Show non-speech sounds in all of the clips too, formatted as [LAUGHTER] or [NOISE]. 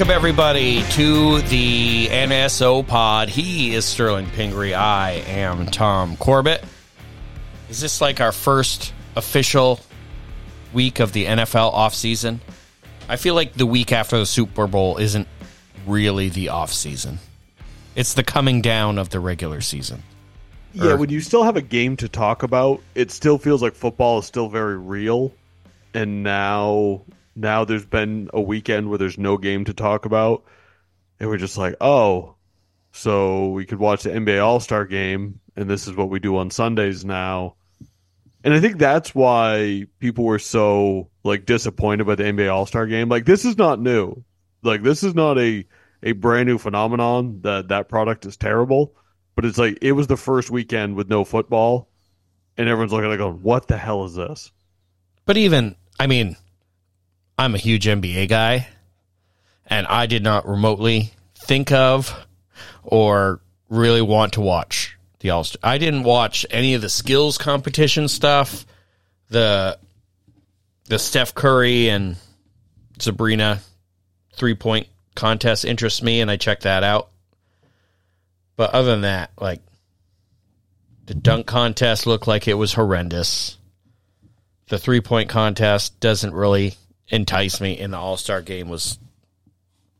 Welcome, everybody, to the NSO pod. He is Sterling Pingree. I am Tom Corbett. Is this like our first official week of the NFL offseason? I feel like the week after the Super Bowl isn't really the offseason, it's the coming down of the regular season. Yeah, Or- when you still have a game to talk about, it still feels like football is still very real. And now, now there's been a weekend where there's no game to talk about, and we're just like, oh, so we could watch the NBA All Star game, and this is what we do on Sundays now. And I think that's why people were so like disappointed by the NBA All Star game. Like this is not new. Like this is not a a brand new phenomenon that that product is terrible. But it's like it was the first weekend with no football, and everyone's looking at it going, "What the hell is this?" But even, I mean, I'm a huge NBA guy, and I did not remotely think of or really want to watch the All Star. I didn't watch any of the skills competition stuff, the the Steph Curry and Sabrina three point contest interests me, and I checked that out. But other than that, like the dunk contest looked like it was horrendous the three point contest doesn't really entice me in the all-star game was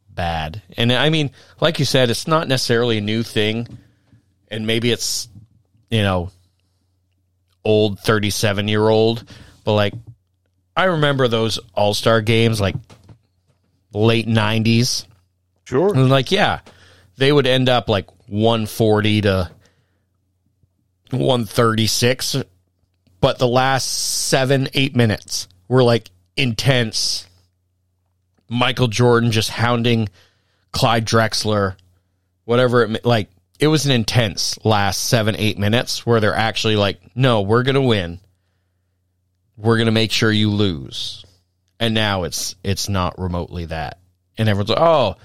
bad and i mean like you said it's not necessarily a new thing and maybe it's you know old 37 year old but like i remember those all-star games like late 90s Sure. and like, yeah, they would end up like 140 to 136. But the last seven, eight minutes were like intense. Michael Jordan just hounding Clyde Drexler, whatever it like. It was an intense last seven, eight minutes where they're actually like, no, we're to win. We're to make sure you lose. And now it's it's not remotely that. And everyone's like, oh,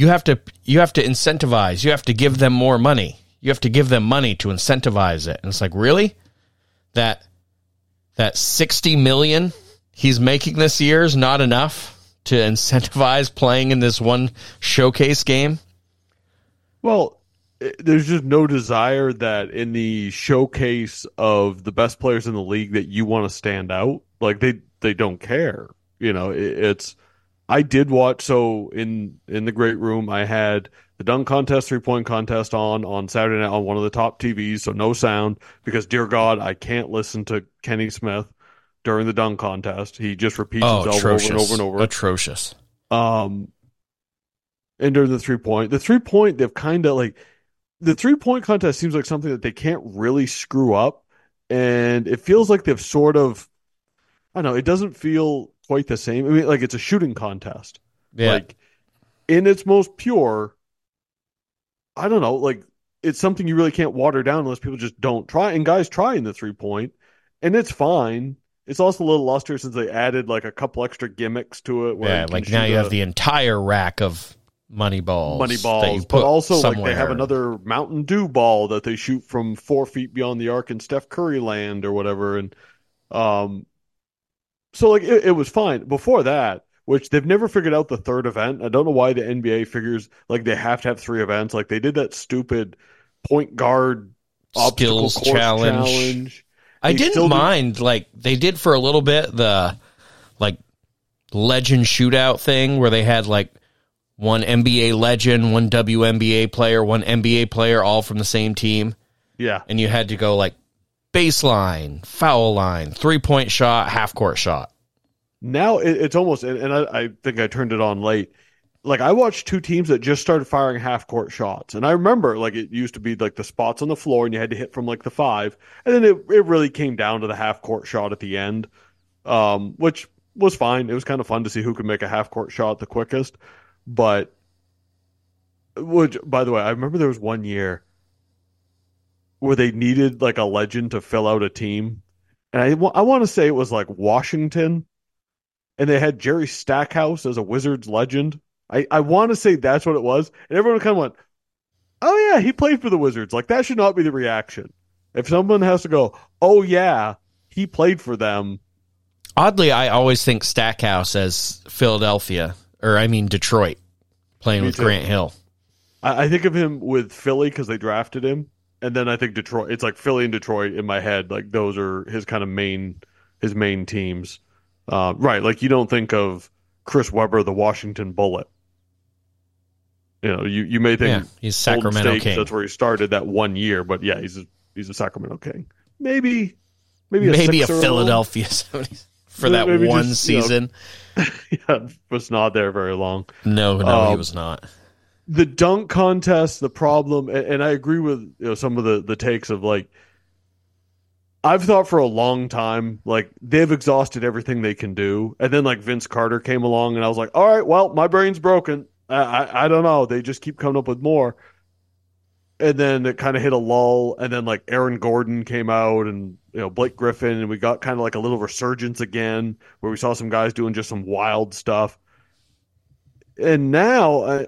you have to you have to incentivize you have to give them more money you have to give them money to incentivize it and it's like really that that 60 million he's making this year is not enough to incentivize playing in this one showcase game Well, eh, there's just no desire that in the showcase of the best players in the league that you want to stand out. Like they they don't care. You know, it, it's. I did watch. So in in the great room, I had the dunk contest, three point contest on on Saturday night on one of the top TVs, so no sound because dear God, I can't listen to Kenny Smith during the dunk contest. He just repeats oh himself over and over and over. atrocious Um, and during the three point, the three point, they've kind of like the three point contest seems like something that they can't really screw up, and it feels like they've sort of, I don't know, it doesn't feel quite the same. I mean, like it's a shooting contest, yeah like in its most pure. I don't know, like it's something you really can't water down unless people just don't try. And guys try in the three point, and it's fine. It's also a little luster since they added like a couple extra gimmicks to it. Where yeah like now you a- have the entire rack of money balls money that balls, but also like they have another Mountain Dew ball that they shoot from four feet beyond the arc in Steph Curry land or whatever, and um, so like it, it was fine before that. Which they've never figured out the third event. I don't know why the NBA figures like they have to have three events. Like they did that stupid point guard obstacle skills challenge. challenge. I didn't still do- mind like they did for a little bit the like legend shootout thing where they had like one NBA legend, one WNBA player, one NBA player all from the same team Yeah, and you had to go like baseline, foul line, three-point shot, half court shot. now it, it's almost and, and I, I think I turned it on late. Like I watched two teams that just started firing half court shots, and I remember like it used to be like the spots on the floor, and you had to hit from like the five, and then it it really came down to the half court shot at the end, um, which was fine. It was kind of fun to see who could make a half court shot the quickest, but which by the way, I remember there was one year where they needed like a legend to fill out a team, and I I want to say it was like Washington. And they had Jerry Stackhouse as a Wizards legend. I, I want to say that's what it was. And everyone kind of went, oh, yeah, he played for the Wizards. Like, that should not be the reaction. If someone has to go, oh, yeah, he played for them. Oddly, I always think Stackhouse as Philadelphia. or I mean Detroit, playing Me with too. Grant Hill. I, I think of him with Philly because they drafted him, and then I think Detroit. It's like Philly and Detroit in my head. Like those are his kind of main his main teams, uh, right? Like you don't think of Chris Webber, the Washington Bullet. You know, you, you may think Yeah, he's Sacramento State, King. That's where he started that one year, but yeah, he's a, he's a Sacramento King. Maybe maybe a Maybe a Philadelphia [LAUGHS] 70s for that Maybe one just, you know, season. [LAUGHS] yeah, was not there very long. no, no, he um, was not. the dunk contest, the problem, and, and I agree with you know some of the the takes of like I've thought for a long time like they've exhausted everything they can do, and then like Vince Carter came along, and I was like, all right, well, my brain's broken. I I, don't know. They just keep coming up with more. And then it kind of hit a lull, and then like Aaron Gordon came out, and you know Blake Griffin, and we got kind of like a little resurgence again, where we saw some guys doing just some wild stuff. And now, I,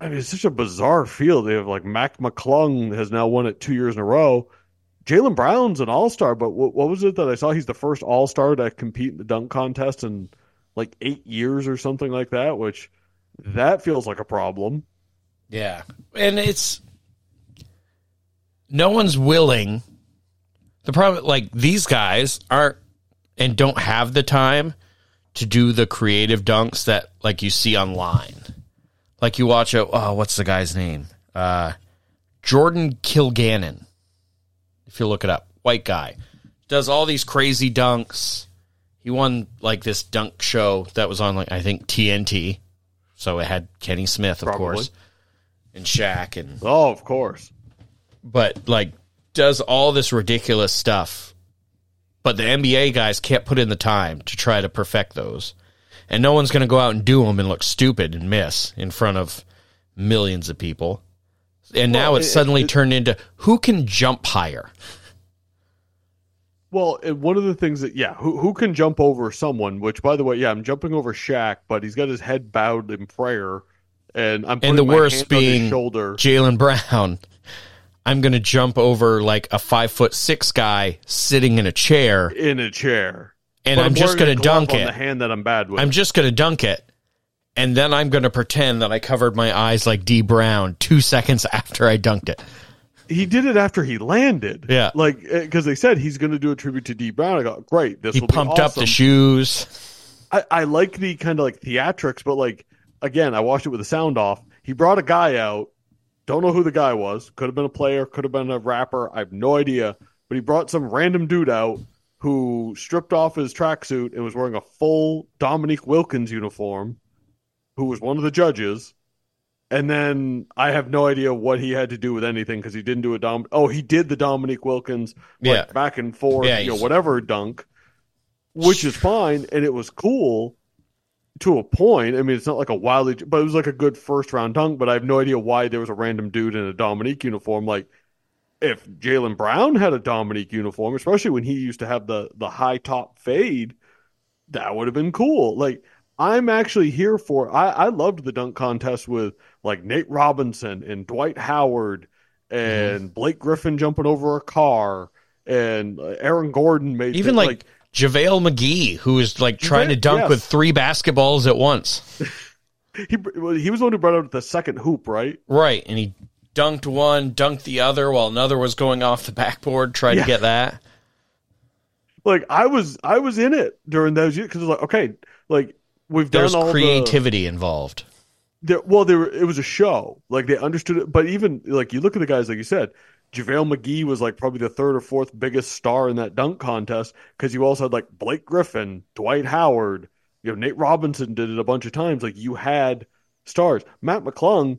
I mean, it's such a bizarre field. They have like Mac McClung has now won it two years in a row. Jaylen Brown's an all star, but what, what was it that I saw? He's the first all star to compete in the dunk contest in like eight years or something like that, which that feels like a problem. Yeah. And it's no one's willing. The problem like these guys aren't and don't have the time to do the creative dunks that like you see online. Like you watch a oh, what's the guy's name? Uh Jordan Kilganon. If you look it up, white guy. Does all these crazy dunks. He won like this dunk show that was on like I think TNT. So it had Kenny Smith, of Probably. course, and Shaq and Oh, of course. but like does all this ridiculous stuff. But the NBA guys can't put in the time to try to perfect those. And no one's going to go out and do them and look stupid and miss in front of millions of people. And now it's it- suddenly it- turned into who can jump higher? Well, and one of the things that yeah, who who can jump over someone? Which, by the way, yeah, I'm jumping over Shaq, but he's got his head bowed in prayer, and I'm putting the worst being shoulder. Jaylen Brown. [LAUGHS] I'm going to jump over like a five foot six guy sitting in a chair in a chair, and But I'm just going to dunk on it. the hand that I'm bad with. I'm just going to dunk it. And then I'm going to pretend that I covered my eyes like Dee Brown two seconds [LAUGHS] after I dunked it. He did it after he landed. Yeah. like uh, because they said he's going to do a tribute to Dee Brown. I go, great. This He will be pumped up the shoes. I, I like the kind of like theatrics, but like again, I watched it with the sound off. He brought a guy out. Don't know who the guy was. Could have been a player. Could have been a rapper. I have no idea. But he brought some random dude out who stripped off his tracksuit and was wearing a full Dominique Wilkins uniform, who was one of the judges. And then I have no idea what he had to do with anything because he didn't do a Dom. Oh, he did the Dominique Wilkins like, Yeah. back and forth, Yeah, you know, whatever dunk, which is fine, and it was cool to a point. I mean, it's not like a wildly, but it was like a good first round dunk. But I have no idea why there was a random dude in a Dominique uniform. Like, if Jaylen Brown had a Dominique uniform, especially when he used to have the the high top fade, that would have been cool. Like, I'm actually here for. I I loved the dunk contest with like Nate Robinson and Dwight Howard and Blake Griffin jumping over a car and uh, Aaron Gordon made Even thi- like, JaVale McGee, who was like trying to dunk yes. with three basketballs at once. [LAUGHS] he he was the one who brought out the second hoop, right? Right. And he dunked one, dunked the other while another was going off the backboard, tried Yeah. to get that. Like I was I was in it during those years because like okay, like we've There's done all the creativity involved. There, well, there it was a show. Like they understood it, but even like you look at the guys, like you said, JaVale McGee was like probably the third or fourth biggest star in that dunk contest because you also had like Blake Griffin, Dwight Howard, you know Nate Robinson did it a bunch of times. Like you had stars. Matt McClung,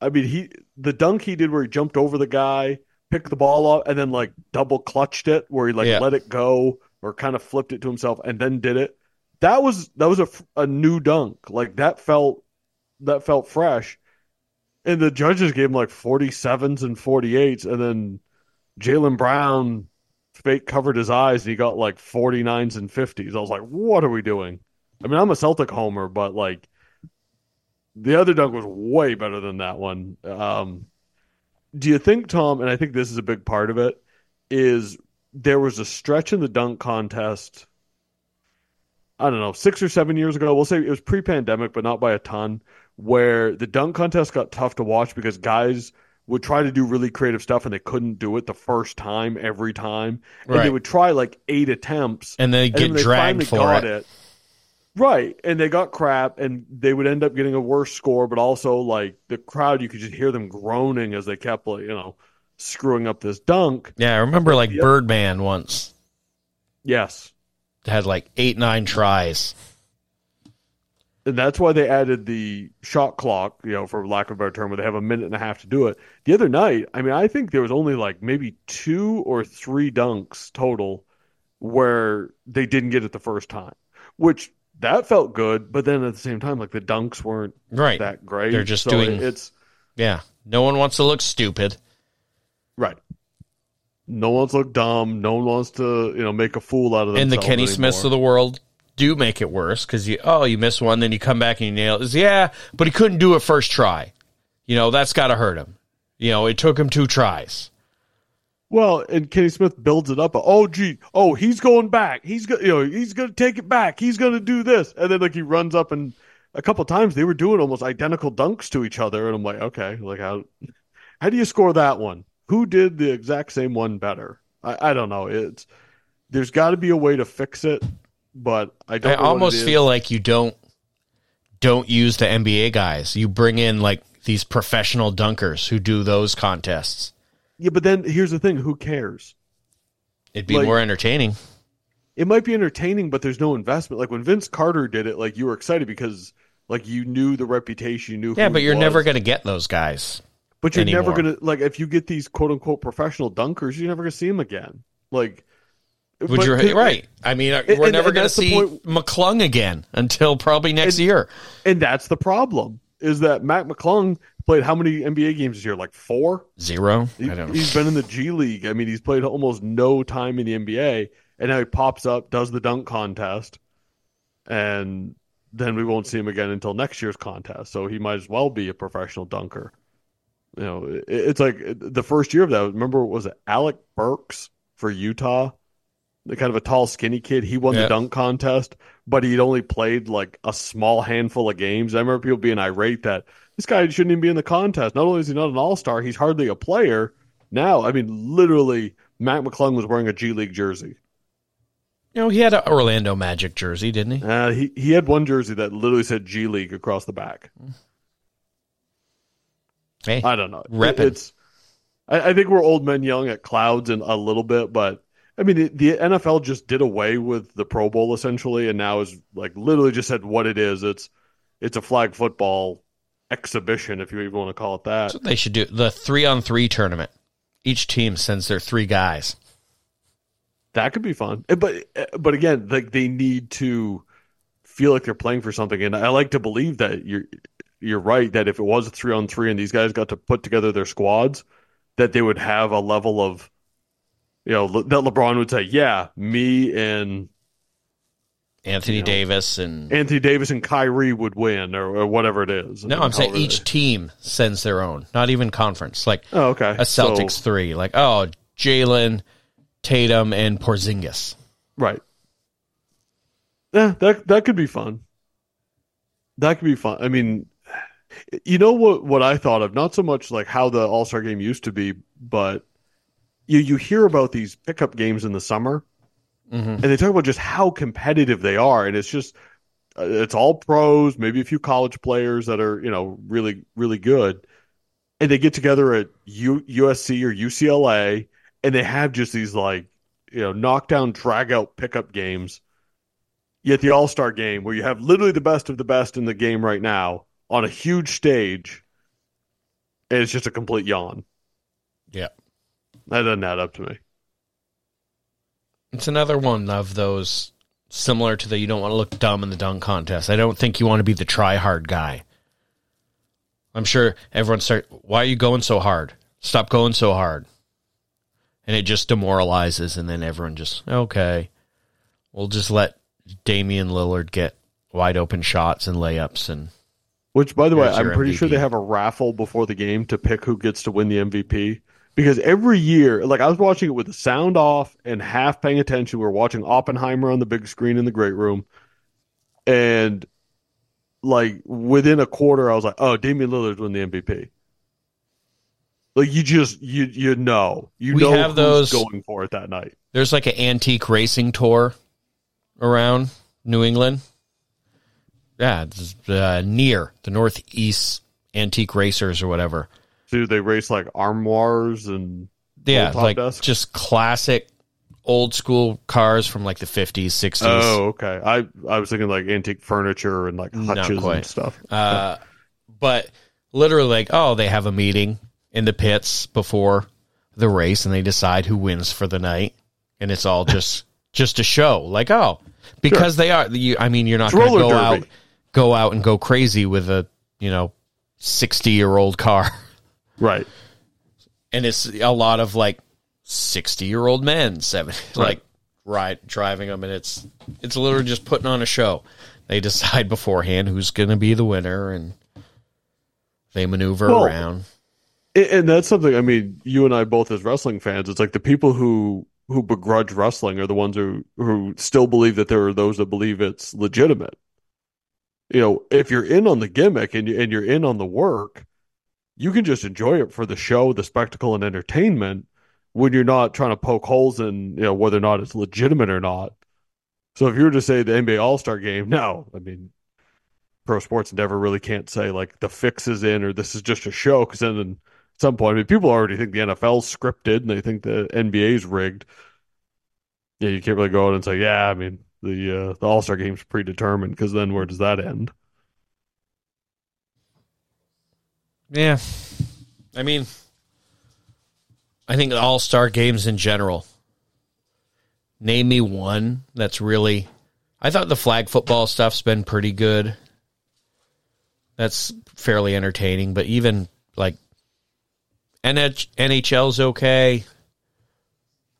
I mean he the dunk he did where he jumped over the guy, picked the ball up, and then like double clutched it where he like Yeah. let it go or kind of flipped it to himself and then did it. That was that was a, a new dunk. Like that felt that felt fresh. And the judges gave him like 47s and 48s. And then Jaylen Brown fake covered his eyes and he got like 49s and 50s. I was like, what are we doing? I mean, I'm a Celtic homer, but like the other dunk was way better than that one. Um, do you think, Tom, and I think this is a big part of it, is there was a stretch in the dunk contest. I don't know, six or seven years ago. We'll say it was pre-pandemic, but not by a ton. Where the dunk contest got tough to watch because guys would try to do really creative stuff and they couldn't do it the first time every time, and Right. they would try like eight attempts And they get then they dragged for got it. Right. And they got crap and they would end up getting a worse score, but also like the crowd, you could just hear them groaning as they kept like, you know, screwing up this dunk. Yeah, I remember like Yep. Birdman once Yes. had like eight, nine tries. And that's why they added the shot clock, you know, for lack of a better term, where they have a minute and a half to do it. The other night, I mean, I think there was only like maybe two or three dunks total where they didn't get it the first time, which that felt good. But then at the same time, like the dunks weren't Right. that great. They're just So doing- it's Yeah. No one wants to look stupid. right. No one's look dumb. No one wants to, you know, make a fool out of themselves. And the Kenny Smiths of the world do make it worse because you oh you miss one then you come back and you nail it. Yeah, but he couldn't do it first try. You know that's got to hurt him. You know it took him two tries. Well, and Kenny Smith builds it up. Oh, gee, oh, he's going back. He's go, you know, he's going to take it back. He's going to do this, and then like he runs up and a couple times they were doing almost identical dunks to each other, and I'm like, okay, like how how do you score that one? Who did the exact same one better? I, I don't know. It's there's got to be a way to fix it, but I don't. I know what it almost feel like you don't don't use the NBA guys. You bring in like these professional dunkers who do those contests. yeah, but then here's the thing: who cares? It'd be Like- more entertaining. it might be entertaining, but there's no investment. Like when Vince Carter did it, like you were excited because like you knew the reputation, you knew. Yeah, but you're was. never going to get those guys. But you're never gonna like if you get these quote unquote professional dunkers, you're never gonna see them again. Like, Would but- you right? I mean, we're and- never and going to see point- McClung again until probably next And- year. and that's the problem is that Matt McClung played how many NBA games this year? Like four, zero. He, has been in the G League. I mean, he's played almost no time in the NBA, and now he pops up, does the dunk contest, and then we won't see him again until next year's contest. So he might as well be a professional dunker. You know, it, it's like the first year of that. Remember, was it Alec Burks for Utah? The kind of a tall, skinny kid. He won Yeah. the dunk contest, but he'd only played like a small handful of games. I remember people being irate that this guy shouldn't even be in the contest. Not only is he not an all star, he's hardly a player. Now, I mean, literally, Matt McClung was wearing a G League jersey. You know, he had an Orlando Magic jersey, didn't he? Uh, he he had one jersey that literally said G League across the back. Hey, I don't know. It- It's. I, I think we're old men yelling at clouds and a little bit, but I mean, the NFL just did away with the Pro Bowl essentially, and now is like literally just said what it is. It's it's a flag football exhibition, if you even want to call it that. That's what they should do. The three on three tournament. Each team sends their three guys. That could be fun, Eh, but eh, but again, like they need to feel like they're playing for something, and I like to believe that you're you're right that if it was a three on three and these guys got to put together their squads, that they would have a level of, you know, Le- that LeBron would say, yeah, me and Anthony You know, Davis and Anthony Davis and Kyrie would win, or, or whatever it is. no, I'm saying each they- team sends their own, not even conference. Like Oh, okay. a Celtics So- three. Like oh, Jaylen, Tatum, and Porzingis. Right. Yeah, that that could be fun. That could be fun. I mean, you know what what I thought of, not so much like how the All-Star game used to be, but you you hear about these pickup games in the summer Mm-hmm. and they talk about just how competitive they are and it's just uh, it's all pros, maybe a few college players that are, you know, really really good. And they get together at U, USC or UCLA and they have just these like you know, knockdown, drag out pickup games. Yet the All Star game, where you have literally the best of the best in the game right now on a huge stage, and it's just a complete yawn. Yeah. That doesn't add up to me. It's another one of those similar to the you don't want to look dumb in the dunk contest. I don't think you want to be the try hard guy. I'm sure everyone start why are you going so hard? Stop going so hard. And it just demoralizes and then everyone just okay. We'll just let Damian Lillard get wide open shots and layups and Which, by the way, I'm your pretty sure they have a raffle before the game to pick who gets to win the MVP. Because every year, like I was watching it with the sound off and half paying attention. We were watching Oppenheimer on the big screen in the great room. and like within a quarter, I was like, "Oh, Damian Lillard's win the MVP." Like you just you you know you We know have who's those- going for it that night. There's like an antique racing tour around New England. Yeah, it's, uh, near the Northeast Antique Racers or whatever. Do they race like armoires and Yeah, like desk? just classic old school cars from like the 50s, 60s. oh okay I I was thinking like antique furniture and like hutches and stuff. Uh, but literally, like, oh, they have a meeting in the pits before the race, and they decide who wins for the night, and it's all just [LAUGHS] just a show. Like, oh, because they are. You, I mean, you're not going to go derby. out go out and go crazy with a you know sixty year old car, [LAUGHS] Right. and it's a lot of like sixty year old men, seven [LAUGHS] like right driving them, and it's it's literally just putting on a show. They decide beforehand who's going to be the winner, and they maneuver Well, around. And- And that's something. I mean, you and I both as wrestling fans. It's like the people who who begrudge wrestling are the ones who who still believe that there are those that believe it's legitimate. You know, if you're in on the gimmick and you and you're in on the work, you can just enjoy it for the show, the spectacle, and entertainment. When you're not trying to poke holes in, you know, whether or not it's legitimate or not. So if you were to say the NBA All Star Game, no, I mean, pro sports endeavor really can't say like the fix is in or this is just a show because then at some point, I mean, people already think the NFL's scripted and they think the NBA's rigged. Yeah, you can't really go out and say, yeah, I mean, the uh, the All Star Game's predetermined because then where does that end? Yeah. I mean, I think all star games in general. Name me one that's really. I thought the flag football stuff's been pretty good. That's fairly entertaining, but even like NH- NHL's okay.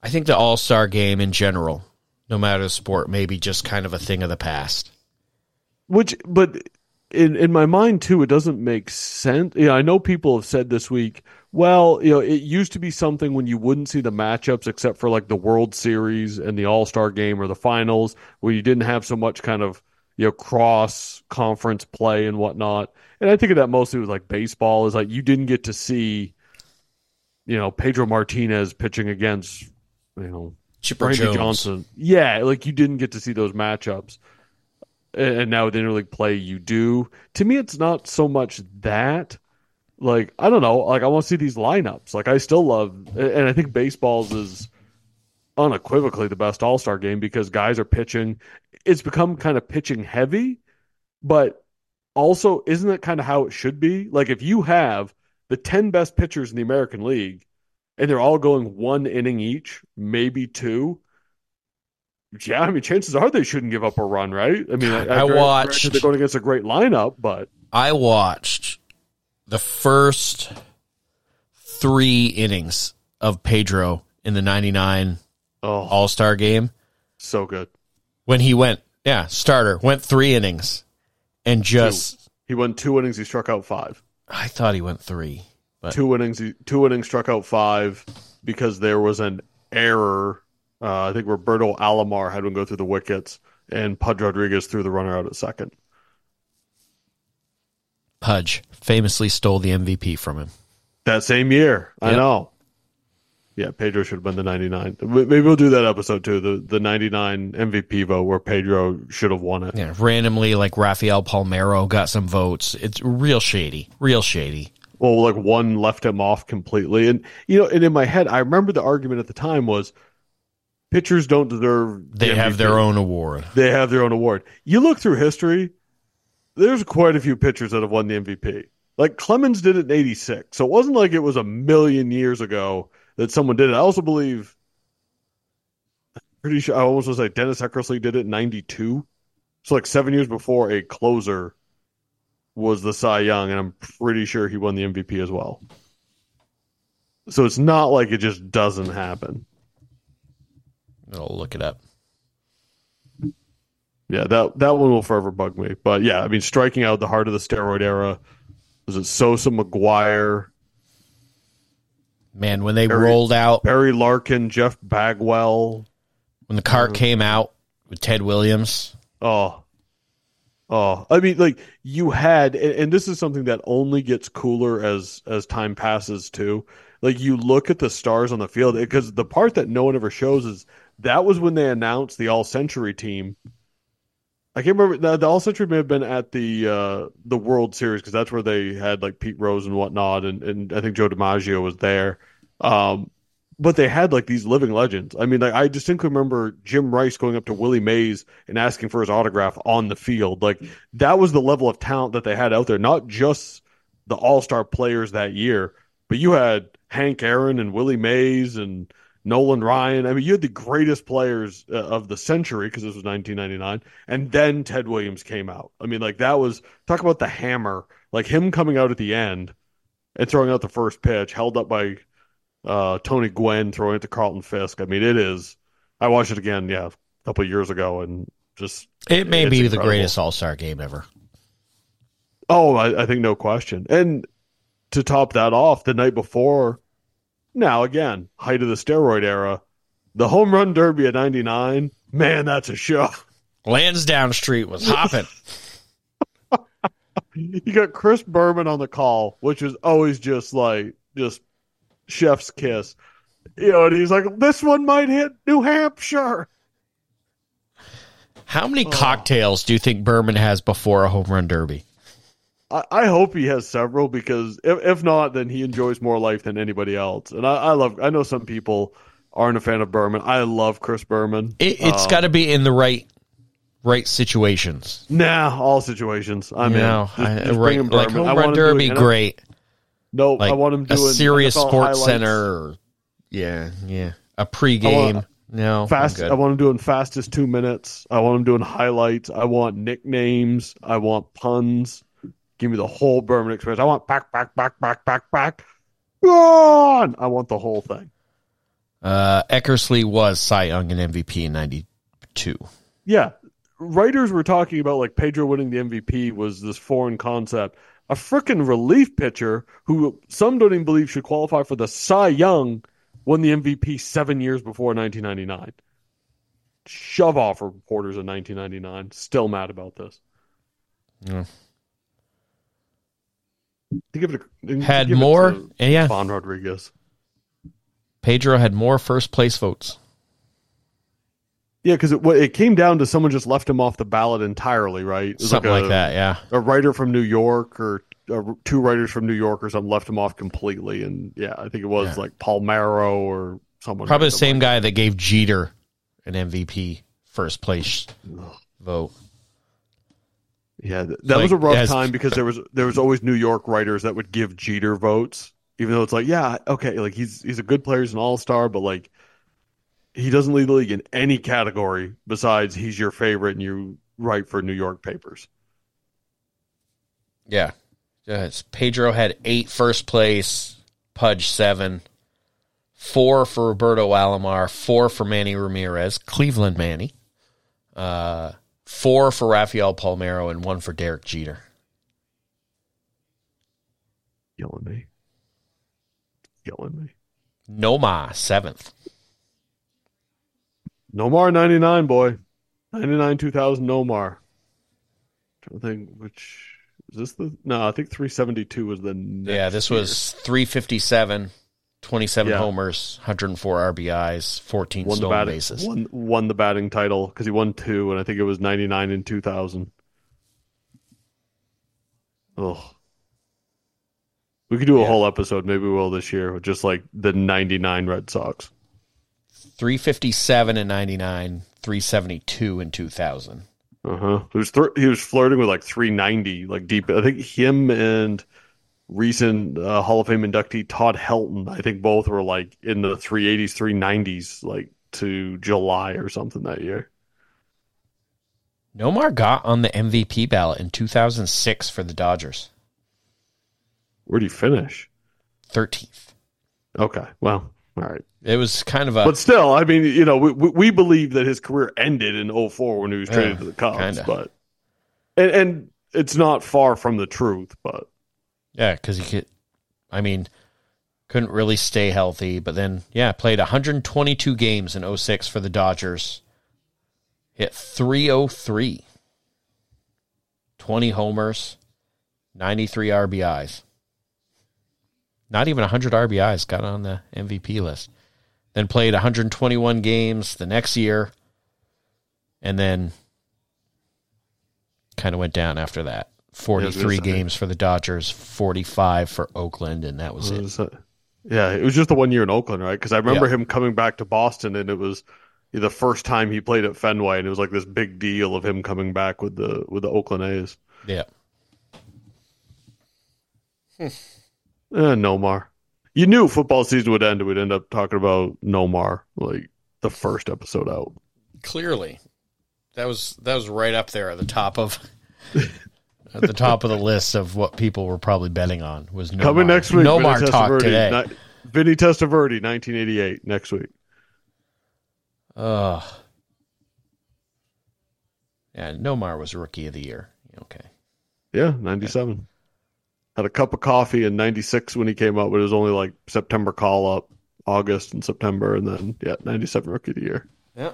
I think the all star game in general, no matter the sport, maybe just kind of a thing of the past. Which, but in in my mind too, it doesn't make sense. Yeah, I know people have said this week. Well, you know, it used to be something when you wouldn't see the matchups except for like the World Series and the All Star Game or the Finals, where you didn't have so much kind of you know cross conference play and whatnot. And I think of that mostly with like baseball is like you didn't get to see, you know, Pedro Martinez pitching against, you know, Chipper Randy Jones. Johnson. Yeah, like you didn't get to see those matchups. And now with interleague play, you do. To me, it's not so much that. Like, I don't know. Like, I want to see these lineups. Like, I still love, and I think baseball's is unequivocally the best All Star game because guys are pitching. It's become kind of pitching heavy, but also, isn't that kind of how it should be? Like, if you have the 10 best pitchers in the American League and they're all going one inning each, maybe two. Yeah, I mean, chances are they shouldn't give up a run, right? I mean, I watched- They're going against a great lineup, but I watched the first three innings of Pedro in the 99 oh, All Star game so good. when he went, yeah, starter, went three innings and just, He won two innings. He struck out five. I thought he went three. But Two innings. He, two innings struck out five because there was an error. Uh, I think Roberto Alomar had one go through the wickets, and Pudge Rodriguez threw the runner out at second. Pudge famously stole the MVP from him. That same year, I know. Yeah, Pedro should have been the 99. Maybe we'll do that episode too, the the 99 MVP vote where Pedro should have won it. Yeah, randomly, like Rafael Palmeiro got some votes. It's real shady, real shady. Well, like one left him off completely. And you know, and in my head, I remember the argument at the time was pitchers don't deserve the They have their own award. They have their own award. You look through history, there's quite a few pitchers that have won the MVP. Like Clemens did it in 86. So it wasn't like it was a million years ago that someone did it. I also believe pretty sure I almost was like Dennis Eckersley did it in 92. So like 7 years before a closer was the Cy Young and I'm pretty sure he won the MVP as well. So it's not like it just doesn't happen. I'll look it up. Yeah, that that one will forever bug me. But yeah, I mean, striking out the heart of the steroid era was it Sosa, McGwire, Man, when they Barry- rolled out, Barry Larkin, Jeff Bagwell. when the cart uh-huh. came out with Ted Williams, Oh, Oh, I mean, like you had, and, and this is something that only gets cooler as as time passes too. Like you look at the stars on the field because the part that no one ever shows is that was when they announced the All Century team. I can't remember the, the All Century may have been at the uh, the World Series because that's where they had like Pete Rose and whatnot, and and I think Joe DiMaggio was there. Um, but they had like these living legends. I mean, like I distinctly remember Jim Rice going up to Willie Mays and asking for his autograph on the field. Like that was the level of talent that they had out there, not just the all star players that year, but you had Hank Aaron and Willie Mays and Nolan Ryan. I mean, you had the greatest players uh, of the century because this was 1999. And then Ted Williams came out. I mean, like that was talk about the hammer, like him coming out at the end and throwing out the first pitch, held up by uh, Tony Gwynn throwing it to Carlton Fisk. I mean, it is. I watched it again, yeah, a couple of years ago, and just it may be the greatest All Star game ever. Oh, I, I think no question. And to top that off, the night before, now again, height of the steroid era, the home run derby at 99, man, that's a show. Lansdowne Street was hopping. [LAUGHS] You got Chris Berman on the call, which is always just like, just chef's kiss. You know, and he's like, this one might hit New Hampshire. How many oh. cocktails do you think Berman has before a home run derby? I, I hope he has several because if, if not, then he enjoys more life than anybody else. And I, I love, I know some people aren't a fan of Berman. I love Chris Berman. It, it's Um, got to be in the right right situations. Nah, all situations. I'm you in. Just- I- just bring right, him like Berman. I home want run doing derby, NFL great. No, Like I want him doing a serious NFL sports highlights. center. Yeah, yeah. A pregame. no, Fast. I want him doing fastest two minutes. I want him doing highlights. I want nicknames. I want puns. Give me the whole Berman experience. I want back, back, back, back, back, back. On. I want the whole thing. Uh, Eckersley was Cy Young and MVP in '92. Yeah, writers were talking about like Pedro winning the MVP was this foreign concept. A freaking relief pitcher who some don't even believe should qualify for the Cy Young won the MVP seven years before 1999. Shove off reporters in 1999. Still mad about this. Yeah. To give it a, Had give it more, to yeah. Juan Rodriguez. Pedro had more first place votes. Yeah, because it, it came down to someone just left him off the ballot entirely, right? Something like, a- that, yeah. a writer from New York or uh, two writers from New York or something left him off completely. And yeah, I think it was Yeah. like Palmeiro or someone. Probably the same like guy that gave Jeter an MVP first place vote. Yeah, that Like, was a rough as- time because there was there was always New York writers that would give Jeter votes, even though it's like, yeah, okay, like he's he's a good player, he's an all star, but like he doesn't lead the league in any category besides he's your favorite and you write for New York papers. Yeah. Yes. Pedro had eight first place, Pudge seven, four for Roberto Alomar, four for Manny Ramirez, Cleveland Manny, uh, four for Rafael Palmeiro, and one for Derek Jeter. Killing me, killing me. Noma seventh. Nomar ninety nine boy, ninety nine two thousand Nomar. Trying to think which is this the no? I think three seventy two was the next Yeah, this year. was 357, 27 Yeah. homers, 104 RBIs, 14 won stolen batting bases. won won the batting title because he won two, and I think it was ninety nine and two thousand. Oh, we could do a Yeah. whole episode. Maybe we will this year with just like the ninety nine Red Sox. 357 and 99, 372 and 2000. Uh huh. He was th- he was flirting with like three ninety, like deep. I think him and recent uh, Hall of Fame inductee Todd Helton. I think both were like in the three eighties, three nineties, like to July or something that year. Nomar got on the MVP ballot in 2006 for the Dodgers, Where'd he finish? 13th. Okay, well, all right. It was kind of a But still, I mean, you know, we, we believe that his career ended in 04 when he was traded Yeah, to the Cubs, kinda. but and and it's not far from the truth, but yeah, because he could. I mean, couldn't really stay healthy, but then yeah, played 122 games in 06 for the Dodgers. Hit 303. 20 homers, 93 RBIs. Not even 100 RBIs got on the MVP list. Then played 121 games the next year and then kind of went down after that. 43 Yeah, games for the Dodgers, 45 for Oakland and that was It it. was, uh, yeah, it was just the one year in Oakland, right? Because I remember Yeah. him coming back to Boston, and it was the first time he played at Fenway, and it was like this big deal of him coming back with the with the Oakland A's. Yeah. Eh, Nomar. You knew football season would end. And we'd end up talking about Nomar, like the first episode out. Clearly. That was that was right up there at the top of [LAUGHS] at the top of the list of what people were probably betting on was Nomar. Coming next week, Nomar Vinny talk Testaverde, today. ni- Vinny Testaverde, 1988, next week. Ugh. Yeah, Nomar was rookie of the year. Okay. Yeah, 97. Had a cup of coffee in 96 when he came up, but it was only like September call up, August and September, and then, yeah, 97 rookie of the year. Yeah.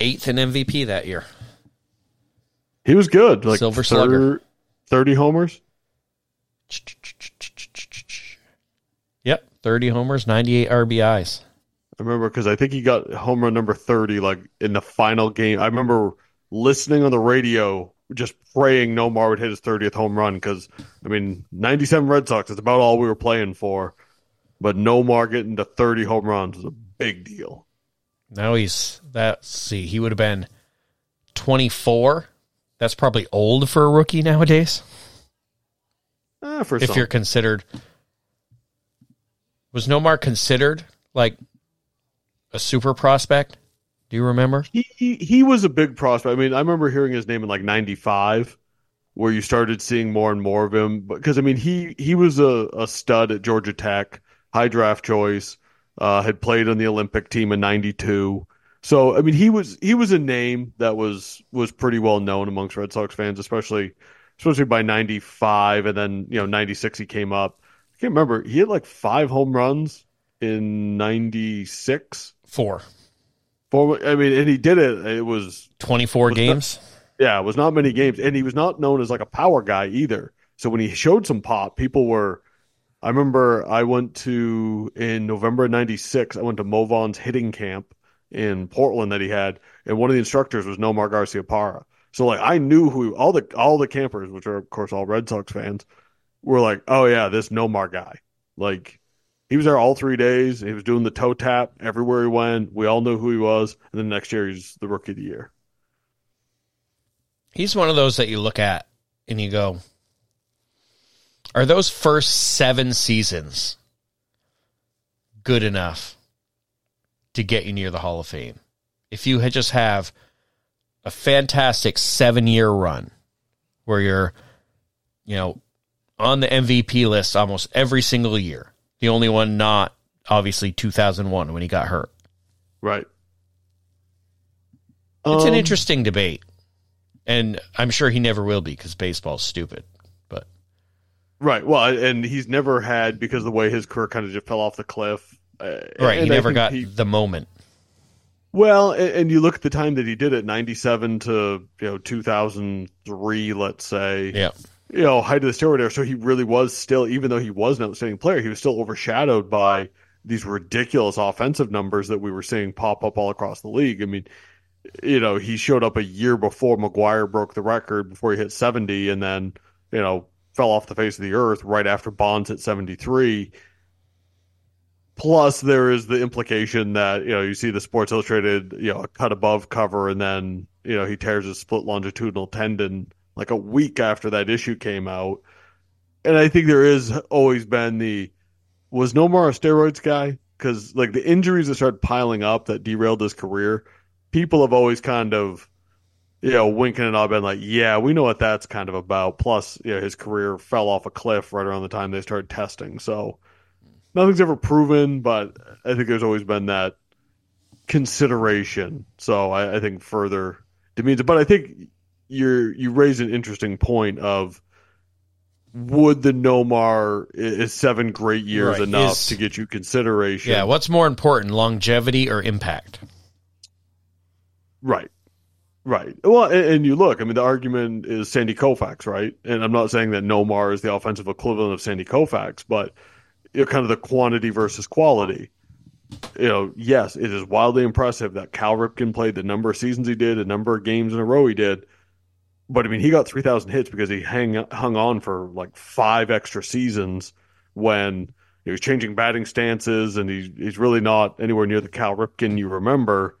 Eighth in MVP that year. He was good. Like Silver Slugger. 30 homers. Yep. 30 homers, 98 RBIs. I remember because I think he got home run number 30 like in the final game. I remember listening on the radio, just praying Nomar would hit his 30th home run because, I mean, 97 Red Sox is about all we were playing for. But Nomar getting to 30 home runs was a big deal. Now he's that see, he would have been 24. That's probably old for a rookie nowadays. For if some. you're considered was Nomar considered like a super prospect? Do you remember? He, he he was a big prospect. I mean, I remember hearing his name in like '95, where you started seeing more and more of him. Because I mean, he he was a, a stud at Georgia Tech, high draft choice. Uh, had played on the Olympic team in '92. So I mean, he was he was a name that was was pretty well known amongst Red Sox fans, especially especially by '95, and then you know '96 he came up. I can't remember. He had like five home runs in '96. Four. Four, I mean, and he did it. It was 24 Was games. yeah, it was not many games, and he was not known as like a power guy either. So when he showed some pop, people were. I remember I went to in November '96. I went to Mo Vaughn's hitting camp in Portland that he had, and one of the instructors was Nomar Garciaparra. So like I knew who all the all the campers, which are of course all Red Sox fans, were like, oh yeah, this Nomar guy. Like he was there all three days. He was doing the toe tap everywhere he went. We all knew who he was, and then next year he's the rookie of the year. He's one of those that you look at and you go, are those first seven seasons good enough to get you near the Hall of Fame? If you had just have a fantastic seven year run where you're, you know, on the MVP list almost every single year, the only one not obviously 2001 when he got hurt. Right. It's an Um, interesting debate. And I'm sure he never will be because baseball's stupid. But Right. Well, and he's never had because of the way his career kind of just fell off the cliff. Right, he never got he- the moment. well, and, and you look at the time that he did it, ninety-seven to you know two thousand three, let's say. Yeah. You know, height of the steroid era. So he really was still, even though he was an outstanding player, he was still overshadowed by these ridiculous offensive numbers that we were seeing pop up all across the league. I mean, you know, he showed up a year before McGwire broke the record before he hit 70 and then, you know, fell off the face of the earth right after Bonds hit 73. Plus, there is the implication that, you know, you see the Sports Illustrated, you know, cut above cover and then, you know, he tears his split longitudinal tendon like a week after that issue came out. And I think there is always been the, was Nomar a steroids guy? Because, like, the injuries that started piling up that derailed his career, people have always kind of, you know, winking and all been like, yeah, we know what that's kind of about. Plus, you know, his career fell off a cliff right around the time they started testing. So nothing's ever proven, but I think there's always been that consideration. So I, I think further demeans it. But I think you're you raise an interesting point of would the Nomar is seven great years Right, enough is- to get you consideration? Yeah, what's more important, longevity or impact? Right. Right. Well, and, and you look, I mean, the argument is Sandy Koufax, right? And I'm not saying that Nomar is the offensive equivalent of Sandy Koufax, but you know, kind of the quantity versus quality. You know, yes, it is wildly impressive that Cal Ripken played the number of seasons he did, a number of games in a row he did. But I mean, he got 3,000 hits because he hang, hung on for like five extra seasons when he was changing batting stances and he, he's really not anywhere near the Cal Ripken you remember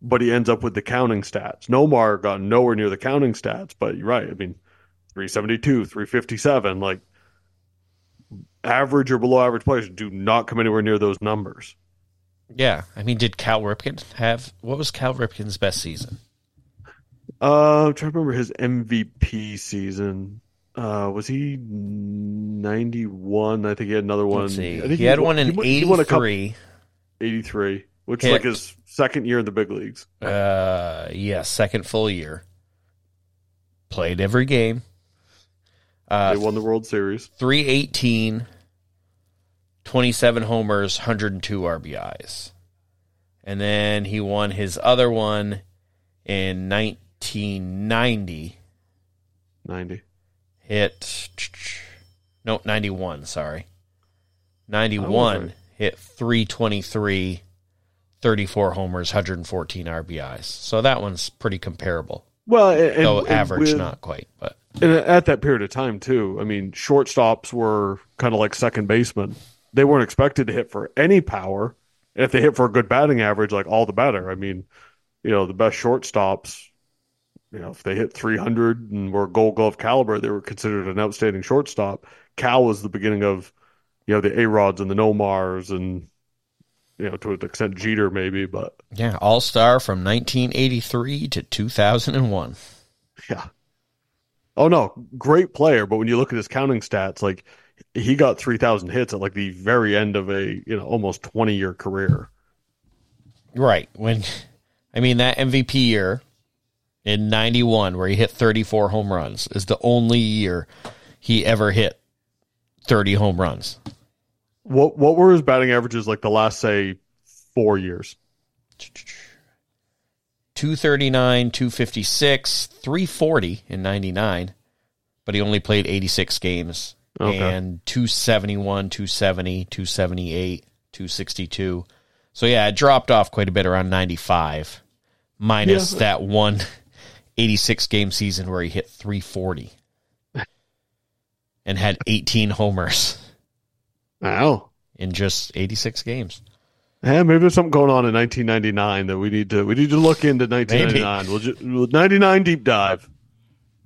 but he ends up with the counting stats. Nomar got nowhere near the counting stats, but you're right. I mean, 372, 357, like average or below average players do not come anywhere near those numbers. Yeah. I mean, did Cal Ripken have what was Cal Ripken's best season? Uh, I'm trying to remember his MVP season. Uh, was he 91? I think he had another one. Let's see. I think He had one in he won a couple- 83. 83, which Hit. is like his second year in the big leagues. Uh, yeah, second full year. Played every game. Uh, They won the World Series. 318, 27 homers, 102 RBIs. And then he won his other one in 1990. 90. Hit, [TSK] no, 91, sorry. 91 right. hit 323, 34 homers, 114 RBIs. So that one's pretty comparable. Well, and, and average, with- not quite, but And at that period of time, too, I mean, shortstops were kind of like second basemen. They weren't expected to hit for any power. And if they hit for a good batting average, like all the better. I mean, you know, the best shortstops, you know, if they hit 300 and were gold glove caliber, they were considered an outstanding shortstop. Cal was the beginning of, you know, the A-Rods and the Nomars and, you know, to an extent Jeter maybe, but yeah, all star from 1983 to 2001. Yeah. Oh no, great player, but when you look at his counting stats, like he got 3000 hits at like the very end of a, you know, almost 20 year career. Right. When [LAUGHS] I mean that MVP year in 91 where he hit 34 home runs is the only year he ever hit 30 home runs. What what were his batting averages like the last say 4 years? [LAUGHS] 239, 256, 340 in 99, but he only played 86 games. Okay. And 271, 270, 278, 262. So yeah, it dropped off quite a bit around 95, minus Yeah. that one [LAUGHS] 86 game season where he hit 340 and had 18 homers Wow. in just 86 games. Yeah, maybe there's something going on in 1999 that we need to we need to look into 1999. We'll just we'll, 99 deep dive.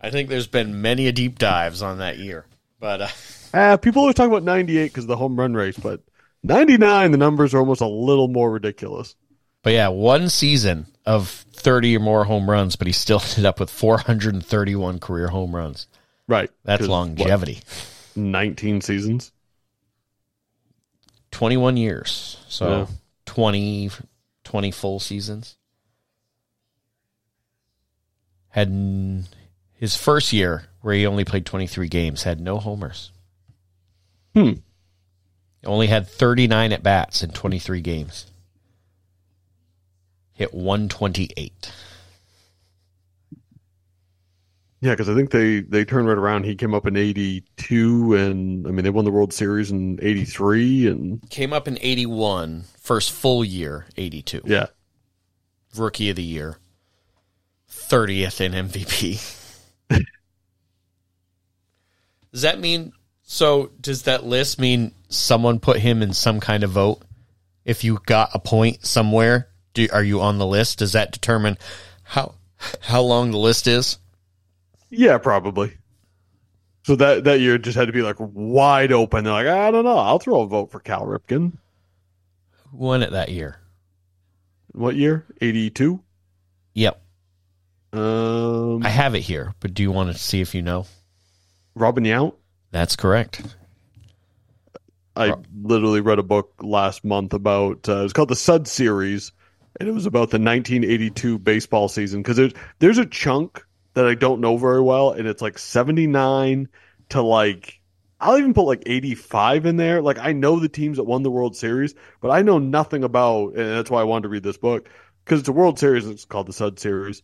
I think there's been many a deep dives on that year, but uh, Ah, [LAUGHS] people always talk about 98 because of the home run race, but 99 the numbers are almost a little more ridiculous. But yeah, one season of 30 or more home runs, but he still [LAUGHS] ended up with 431 career home runs. Right. that's longevity. what, 19 seasons. 21 years. So Yeah. 20, 20 full seasons. Had n- his first year where he only played 23 games, had no homers. Hmm. Only had 39 at bats in 23 games. Hit 128. Yeah, because I think they they turned right around. He came up in '82, and I mean they won the World Series in '83, and Came up in 81, first full year, 82. yeah, Rookie of the year, 30th in MVP. [LAUGHS] does that mean so? Does that list mean someone put him in some kind of vote? If you got a point somewhere, do, are you on the list? Does that determine how how long the list is? Yeah, probably. So that that year just had to be like wide open. They're like, I don't know, I'll throw a vote for Cal Ripken. Won it that year? What year? '82. Yep, Um, I have it here, but do you want to see if you know? Robin Yount. That's correct. I literally read a book last month about uh, it's called the Sud series, and it was about the 1982 baseball season because there's there's a chunk that I don't know very well, and it's like 79 to like I'll even put like 85 in there. Like I know the teams that won the World Series, but I know nothing about, and that's why I wanted to read this book because it's a World Series. It's called the Sud series.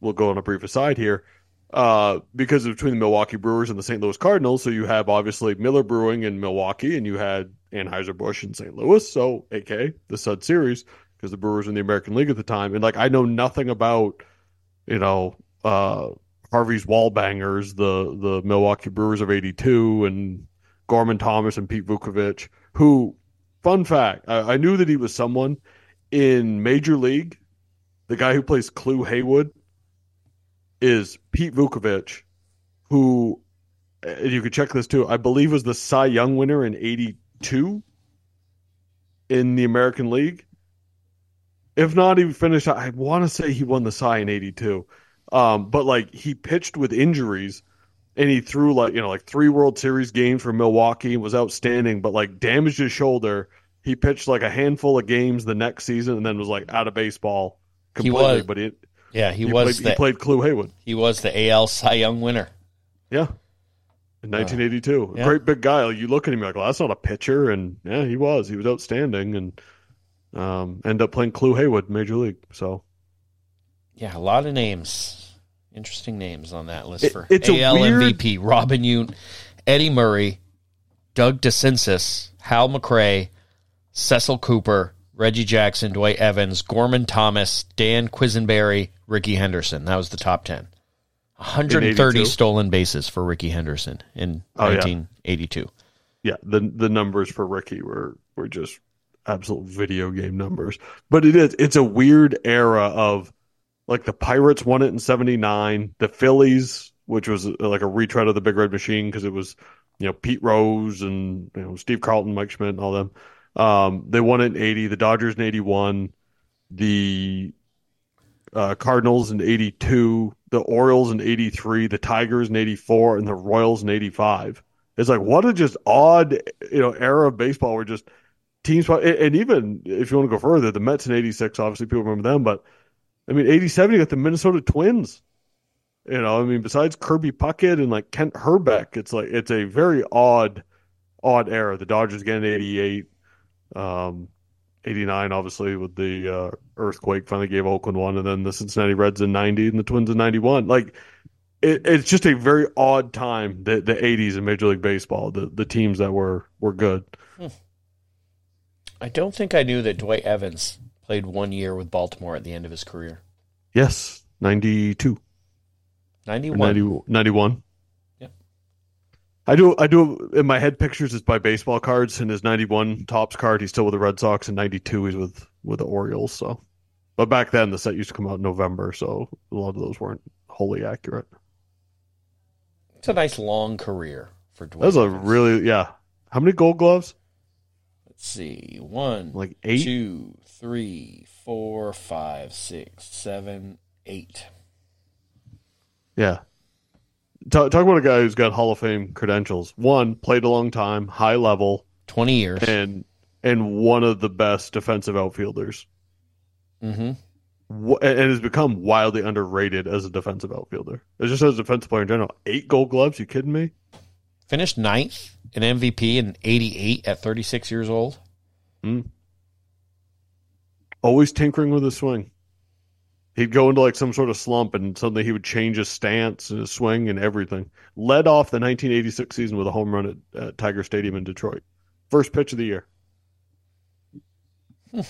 we'll go on a brief aside here. Uh, because between the Milwaukee Brewers and the St. Louis Cardinals, so you have obviously Miller Brewing in Milwaukee, and you had Anheuser Busch in St. Louis, so AK the Sud Series because the Brewers in the American League at the time, and like I know nothing about, you know, uh, Harvey's Wallbangers, the the Milwaukee Brewers of '82, and Gorman Thomas and Pete Vuckovich. Who, fun fact, I, I knew that he was someone in Major League. The guy who plays Clu Haywood is Pete Vuckovich, who and you could check this too. I believe was the Cy Young winner in '82 in the American League. If not, he finished. I want to say he won the Cy in '82, um, but like he pitched with injuries, and he threw like you know like three World Series games for Milwaukee and was outstanding, but like damaged his shoulder. He pitched like a handful of games the next season, and then was like out of baseball completely. was- but he Yeah, he, he, was played, the he played Clu Haywood. he was the AL Cy Young winner. Yeah. In 1982. yeah. Great big guy. Like, you look at him, you're like, well, that's not a pitcher. And yeah, he was. He was outstanding and um, ended up playing Clu Haywood, Major League. So Yeah, a lot of names, interesting names on that list It- for it's a AL weird- MVP. Robin Yount, Eddie Murray, Doug DeCinces, Hal McRae, Cecil Cooper, Reggie Jackson, Dwight Evans, Gorman Thomas, Dan Quisenberry, Rickey Henderson. That was the top ten. 130 stolen bases for Rickey Henderson in Oh, yeah. 1982. yeah, the the numbers for Rickey were were just absolute video game numbers. But it is it's a weird era of like the Pirates won it in 79, the Phillies, which was uh, like a retread of the Big Red Machine because it was, you know, Pete Rose and you know Steve Carlton, Mike Schmidt and all them. Um, they won it in 80, the Dodgers in 81, the uh, Cardinals in 82, the Orioles in 83, the Tigers in 84, and the Royals in 85. It's like what a just odd, you know, era of baseball where just teams and and even if you want to go further, the Mets in '86, obviously people remember them, but I mean '87 you got the Minnesota Twins. You know, I mean besides Kirby Puckett and like Kent Hrbek, it's like it's a very odd, odd era. The Dodgers again in '88, um, '89 obviously with the uh, earthquake finally gave Oakland one, and then the Cincinnati Reds in '90 and the Twins in '91. Like it, it's just a very odd time the the 80s in Major League Baseball. The the teams that were were good. I don't think I knew that Dwight Evans played one year with Baltimore at the end of his career. Yes, 92 91. 90, 91. Yeah. I do I do in my head pictures it's by baseball cards and his 91 Topps card he's still with the Red Sox and 92 he's with with the Orioles so but back then the set used to come out in November so a lot of those weren't wholly accurate. It's a nice long career for Dwight. That was a really yeah. How many gold gloves? Let's see. One, Like 8? two, three, four, five, six, seven, eight. Yeah. Talk, talk about a guy who's got Hall of Fame credentials. One, played a long time, high level, 20 years. and and one of the best defensive outfielders. hmm and has become wildly underrated as a defensive outfielder. It's just as a defensive player in general. Eight gold gloves? You kidding me? Finished ninth in MVP in 88 at 36 years old. Hmm. Always tinkering with his swing. He'd go into like some sort of slump, and suddenly he would change his stance and his swing and everything. Led off the 1986 season with a home run at, at Tiger Stadium in Detroit. First pitch of the year. Hmm.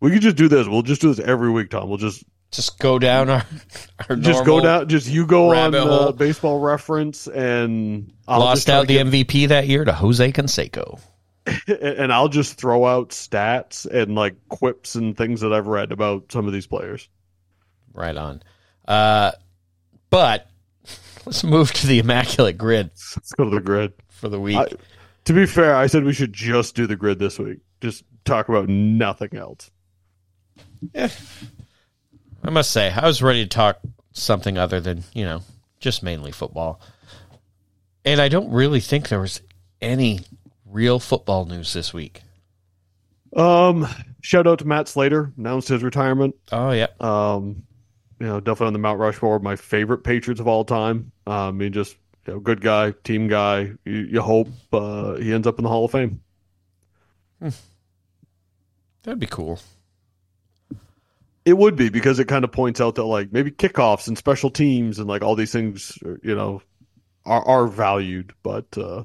we could just do this. We'll just do this every week, Tom. We'll just Just go down our, [LAUGHS] our just go down. Just you go on uh. Baseball Reference, and I'll Lost out the get- MVP that year to Jose Canseco. [LAUGHS] and I'll just throw out stats and like quips and things that I've read about some of these players. Right on. Uh, but [LAUGHS] let's move to the Immaculate Grid Let's go to the grid. for the week. I- To be fair, I said we should just do the grid this week. Just talk about nothing else. I must say, I was ready to talk something other than, you know, just mainly football. And I don't really think there was any real football news this week. Um, shout out to Matt Slater, announced his retirement. Oh, yeah. Um, you know, definitely on the Mount Rushmore, my favorite Patriots of all time. Um, I mean, just you know, good guy, team guy. You, you hope uh, he ends up in the Hall of Fame. That'd be cool. It would be because it kind of points out that like maybe kickoffs and special teams and like all these things, you know, are are valued, but uh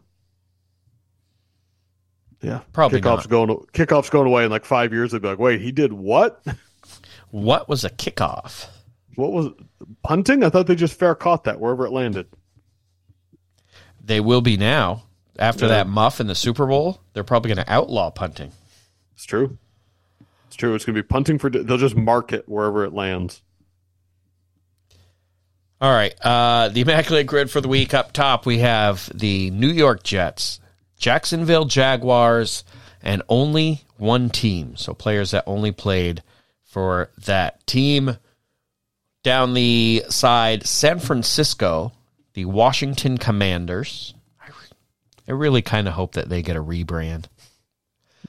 yeah, Probably kickoffs not. going kickoffs going away in like five years. They'd be like, wait, he did what? [LAUGHS] What was a kickoff? What was punting? I thought they just fair caught that wherever it landed. They will be now. After Yeah. that muff in the Super Bowl, they're probably going to outlaw punting. It's true. It's true. It's going to be punting for. They'll just mark it wherever it lands. All right. Uh, the Immaculate Grid for the week up top, we have the New York Jets, Jacksonville Jaguars, and only one team. So players that only played for that team. Down the side, San Francisco, the Washington Commanders. I, I really kind of hope that they get a rebrand.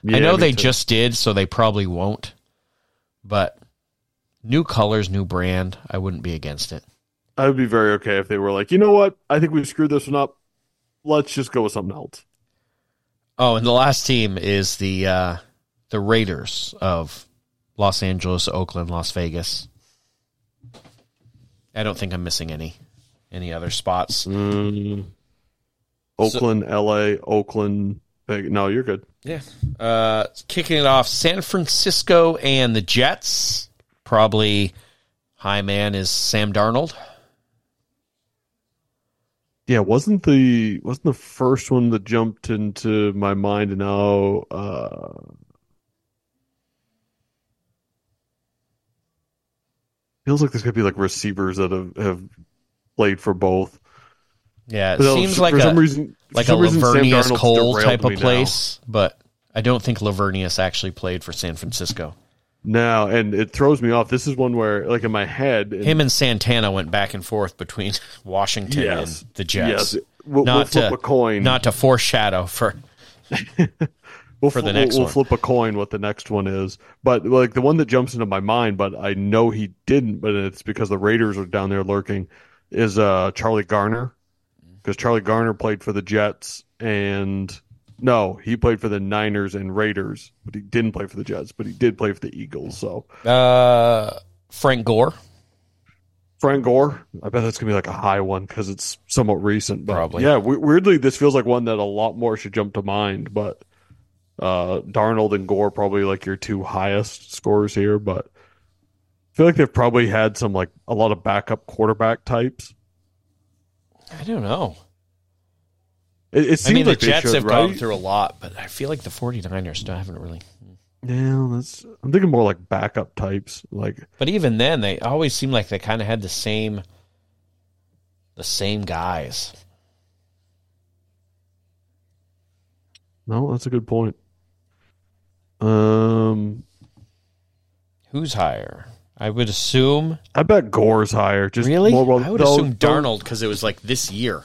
I know they too. just did, so they probably won't. But new colors, new brand, I wouldn't be against it. I would be very okay if they were like, you know what? I think we screwed this one up. Let's just go with something else. Oh, and the last team is the uh, the Raiders of Los Angeles, Oakland, Las Vegas. I don't think I'm missing any any other spots. Mm. Oakland, L.A., Oakland. No, you're good. Yeah. Uh, kicking it off, San Francisco and the Jets. Probably high man is Sam Darnold. Yeah, wasn't the wasn't the first one that jumped into my mind and now uh feels like there's gonna be like receivers that have, have played for both. Yeah, it But no, seems for like some reason like a some reason, Sam Laveranues Cole type of me now. place, but I don't think Laveranues actually played for San Francisco. No, and it throws me off. This is one where, like in my head, and- Him and Santana went back and forth between [LAUGHS] Washington yes, and the Jets. Yes, we'll, we'll Not flip to- a coin. Not to foreshadow for [LAUGHS] we'll for the next we'll, one. flip a coin what the next one is. But like the one that jumps into my mind, but I know he didn't, but it's because the Raiders are down there lurking, is uh Charlie Garner. Because Charlie Garner played for the Jets and no, he played for the Niners and Raiders, but he didn't play for the Jets, but he did play for the Eagles. So uh, Frank Gore. Frank Gore, I bet that's gonna be like a high one because it's somewhat recent. Probably. yeah, we- weirdly, this feels like one that a lot more should jump to mind. But uh, Darnold and Gore probably like your two highest scores here. But I feel like they've probably had some like a lot of backup quarterback types. I don't know. It, it I seems mean, like the Jets have right? gone through a lot, but I feel like the 49ers still haven't really. Yeah, that's. I'm thinking more like backup types. Like But even then, they always seem like they kind of had the same, the same guys. no, that's a good point. Um, Who's higher? I would assume. I bet Gore's higher. Just Really? more well- I would though- assume Darnold because it was like this year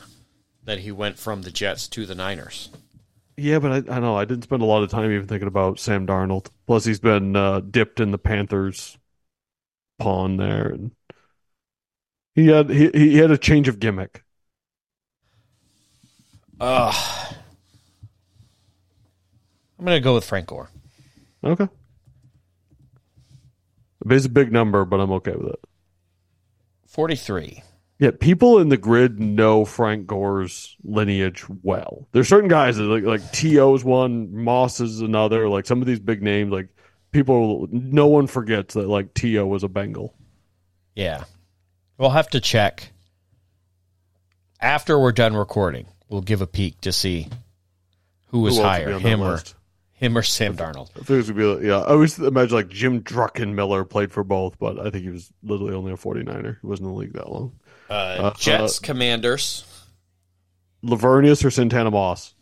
that he went from the Jets to the Niners. Yeah, but I, I know I didn't spend a lot of time even thinking about Sam Darnold. Plus, he's been uh, dipped in the Panthers pond there, and he had he, he had a change of gimmick. Ugh. I'm going to go with Frank Gore. Okay, it's a big number, but I'm okay with it. 43. Yeah, people in the grid know Frank Gore's lineage well. There's certain guys that like like T.O. is one, Moss is another. Like some of these big names, like people, no one forgets that like T.O. was a Bengal. Yeah. We'll have to check. After we're done recording, we'll give a peek to see who was Who else would be higher, him or list? Him or Sam Darnold. I think it was gonna be like, yeah. I always imagine like Jim Druckenmiller played for both, but I think he was literally only a 49er. He wasn't in the league that long. Uh, Jets, Commanders, Laveranues or Santana Moss?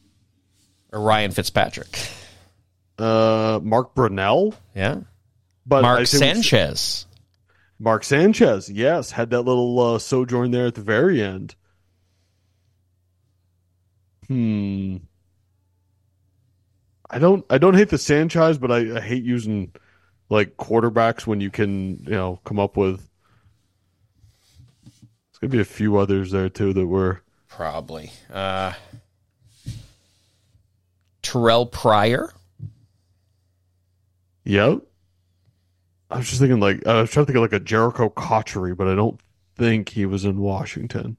or Ryan Fitzpatrick. Uh, Mark Brunell, Yeah. but Mark Sanchez. Mark Sanchez, yes, had that little uh, sojourn there at the very end. Hmm. I don't. I don't hate the Sanchez, but I, I hate using like quarterbacks when you can, you know, come up with. There's gonna be a few others there too that were. Probably. Uh, Terrell Pryor. Yep. I was just thinking like I was trying to think of like a Jerricho Cotchery, but I don't think he was in Washington.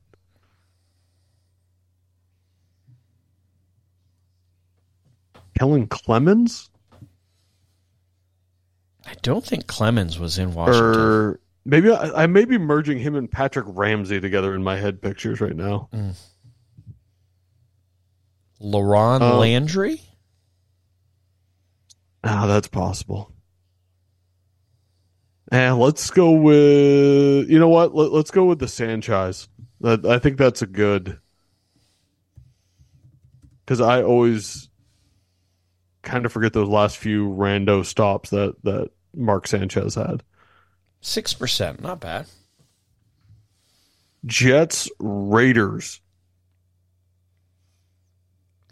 Kellen Clemens I don't think Clemens was in Washington. or maybe I, I may be merging him and Patrick Ramsey together in my head pictures right now. LaRon Uh, Landry? Ah, that's possible. And let's go with you know what? Let, let's go with the Sanchez. That- I think that's a good because I always kind of forget those last few rando stops that that Mark Sanchez had. 6%. Not bad. Jets Raiders.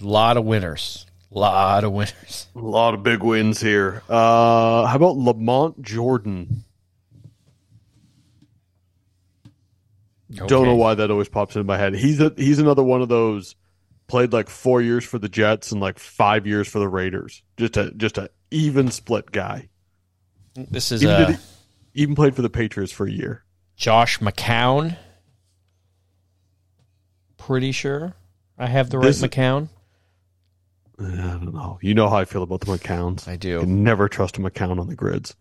lot of winners. lot of winners. A [LAUGHS] lot of big wins here. Uh, how about Lamont Jordan? Don't know why that always pops into my head. He's a, he's another one of those played like four years for the Jets and like five years for the Raiders. Just a just a even split guy. This is Even, uh, did- even played for the Patriots for a year. Josh McCown. Pretty sure I have the right This- McCown. I don't know. You know how I feel about the McCowns. I I do. can never trust a McCown on the grids.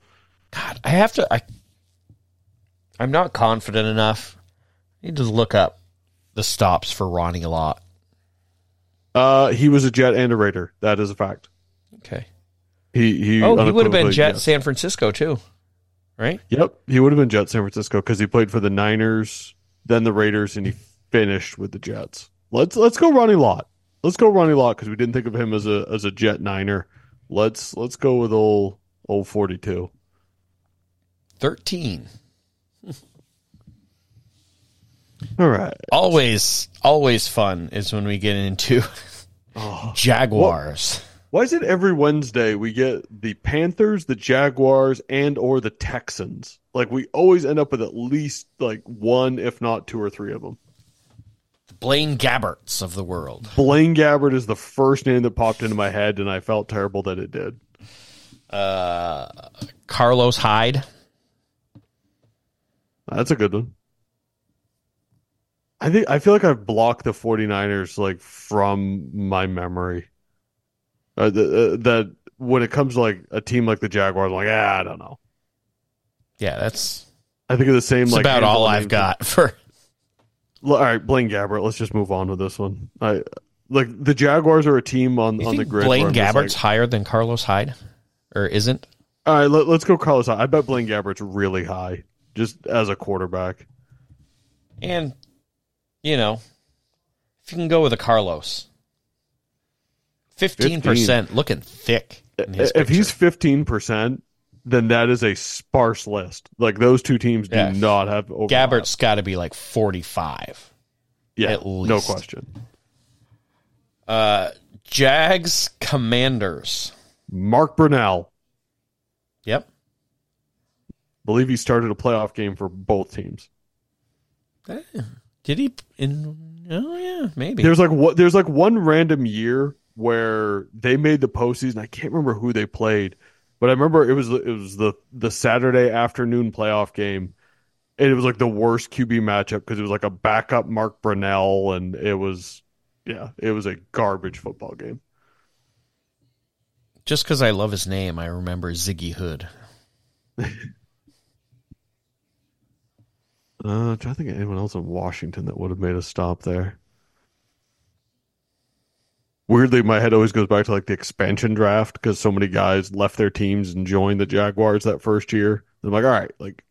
God, I have to. I, I'm not confident enough. I need to look up the stops for Ronnie Lott. Uh, he was a Jet and a Raider. That is a fact. Okay. He he. Oh, he would have been Jet yes. San Francisco too, right? Yep, he would have been Jet San Francisco because he played for the Niners, then the Raiders, and he finished with the Jets. Let's let's go Ronnie Lott. Let's go Ronnie Lott because we didn't think of him as a as a Jet Niner. Let's let's go with old old forty two. Thirteen. [LAUGHS] All right. Always, always fun is when we get into Oh. [LAUGHS] Jaguars. Why is it every Wednesday we get the Panthers, the Jaguars, and or the Texans? Like we always end up with at least like one, if not two or three of them. Blaine Gabberts of the world. Blaine Gabbert is the first name that popped into my head, and I felt terrible that it did. Uh, Carlos Hyde. That's a good one. I think I feel like I've blocked the 49ers like from my memory. Uh, the, uh, that when it comes to like a team like the Jaguars, I'm like, ah, I don't know. Yeah, that's, I think of the same like about all I've got [LAUGHS] for. All right, Blaine Gabbert. Let's just move on with this one. I like the Jaguars are a team on You on the grid. Blaine where I'm just Gabbert's like, higher than Carlos Hyde, or isn't? all right, let, let's go Carlos. Hyde. I bet Blaine Gabbert's really high, just as a quarterback. And you know, if you can go with a Carlos, fifteen percent, looking thick. In his if he's fifteen percent, then that is a sparse list. Like those two teams do Yeah. not have overlap. Gabbert's got to be like forty-five. yeah, at no question. Uh, Jags Commanders. Mark Brunell, Yep. believe he started a playoff game for both teams. Eh, Did he? In oh yeah, maybe. There's like what there's like one random year where they made the postseason. I can't remember who they played, but I remember it was it was the the Saturday afternoon playoff game, and it was like the worst QB matchup because it was like a backup Mark Brunell, and it was yeah, it was a garbage football game. Just because I love his name, I remember Ziggy Hood. [LAUGHS] Uh, I'm trying to think of anyone else in Washington that would have made a stop there. Weirdly, my head always goes back to like the expansion draft because so many guys left their teams and joined the Jaguars that first year. I'm like, all right, like,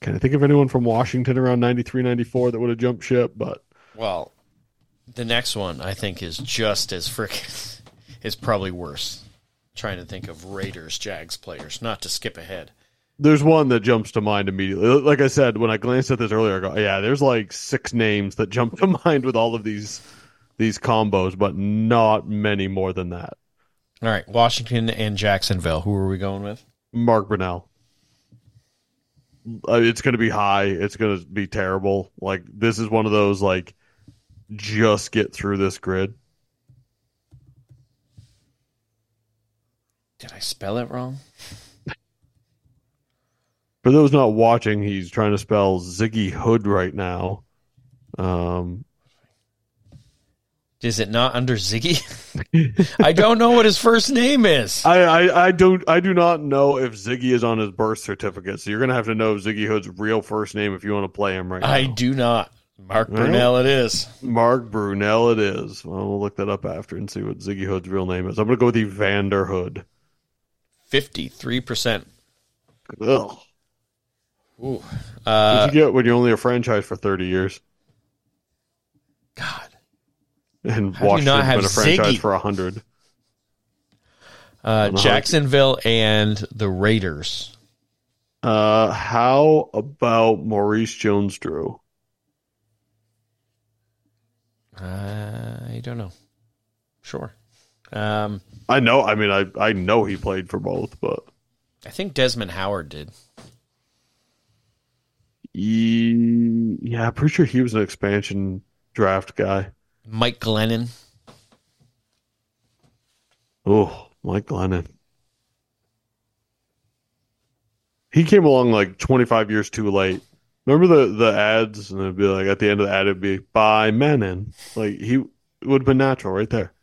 can I think of anyone from Washington around 93, 94 that would have jumped ship? But Well, the next one I think is just as freaking. [LAUGHS] is probably worse. Trying to think of Raiders Jags players, not to skip ahead. There's one that jumps to mind immediately. Like I said, when I glanced at this earlier, I go, yeah, there's like six names that jump [LAUGHS] to mind with all of these these combos, but not many more than that. All right, Washington and Jacksonville. Who are we going with? Mark Brunell. Uh, it's going to be high. It's going to be terrible. Like this is one of those like just get through this grid. Did I spell it wrong? For those not watching, he's trying to spell Ziggy Hood right now. Um, Is it not under Ziggy? [LAUGHS] I don't know what his first name is. [LAUGHS] I, I, I don't I do not know if Ziggy is on his birth certificate, so you're gonna have to know Ziggy Hood's real first name if you want to play him right now. I now. do not. Mark right. Brunell, it is. Mark Brunell, it is. Well, we'll look that up after and see what Ziggy Hood's real name is. I'm gonna go with Evander Hood. Fifty-three percent. Ugh. Ooh. What Uh, you get when you're only a franchise for 30 years God. and How do you not have been a franchise Ziggy? for 100? Uh, Jacksonville and the Raiders. Uh, how about Maurice Jones-Drew? I don't know. Sure. Um, I know. I mean, I I know he played for both, but I think Desmond Howard did. He, yeah, I'm pretty sure he was an expansion draft guy. Mike Glennon. Oh, Mike Glennon. He came along like 25 years too late. Remember the the ads, and it'd be like at the end of the ad, it'd be by Mennen. Like he would have been natural right there.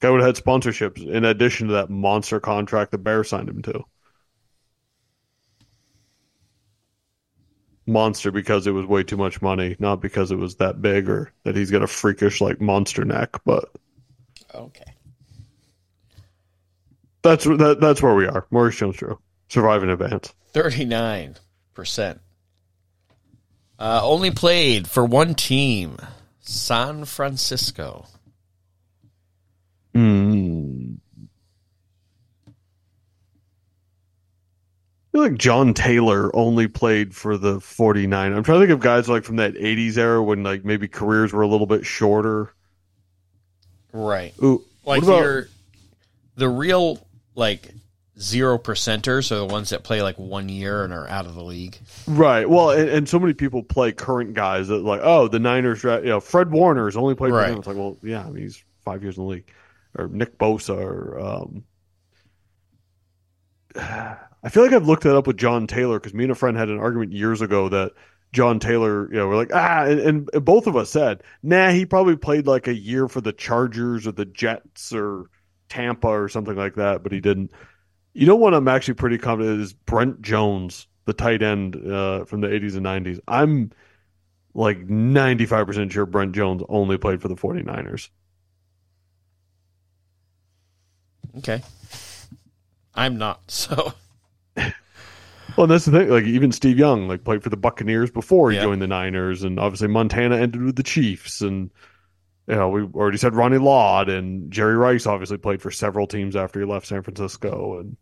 Guy would have had sponsorships in addition to that monster contract the Bears signed him to. Monster because it was way too much money, not because it was that big or that he's got a freakish like monster neck, but Okay. That's that, that's where we are. Maurice Jones-Drew, survive in advance. 39%. Uh, only played for one team, San Francisco. Mm. Feel like John Taylor only played for the 49. I'm trying to think of guys like from that 80s era when like maybe careers were a little bit shorter. Right. Ooh, Like about you're the real like zero percenters are the ones that play like one year and are out of the league. right? Well, and, and so many people play current guys that like, oh, the Niners, you know, Fred Warner's only played for Right. them. It's like, well, yeah, I mean, he's five years in the league, or Nick Bosa, or um, [SIGHS] I feel like I've looked that up with John Taylor because me and a friend had an argument years ago that John Taylor, you know, we're like, ah, and, and both of us said, nah, he probably played like a year for the Chargers or the Jets or Tampa or something like that, but he didn't. You know what I'm actually pretty confident is Brent Jones, the tight end uh, from the 80s and 90s. I'm like 95% sure Brent Jones only played for the 49ers. Okay. I'm not. [LAUGHS] So Well, that's the thing. Like even Steve Young, like played for the Buccaneers before he joined the Niners, and obviously Montana ended with the Chiefs, and you know we already said Ronnie Lott and Jerry Rice obviously played for several teams after he left San Francisco, and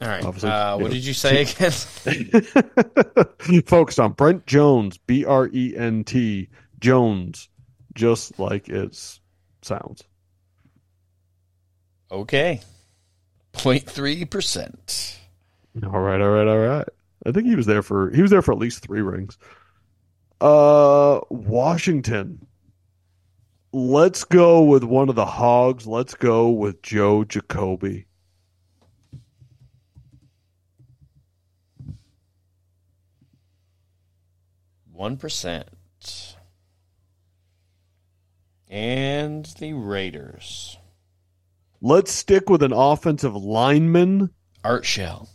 all right. Uh, what know, did you say again? [LAUGHS] focused on Brent Jones, B R E N T Jones, just like it sounds. okay. 0.3 percent. All right, all right, all right. I think he was there for he was there for at least three rings. Uh, Washington. Let's go with one of the hogs. Let's go with Joe Jacoby. One percent. And the Raiders. Let's stick with an offensive lineman. Art Shell.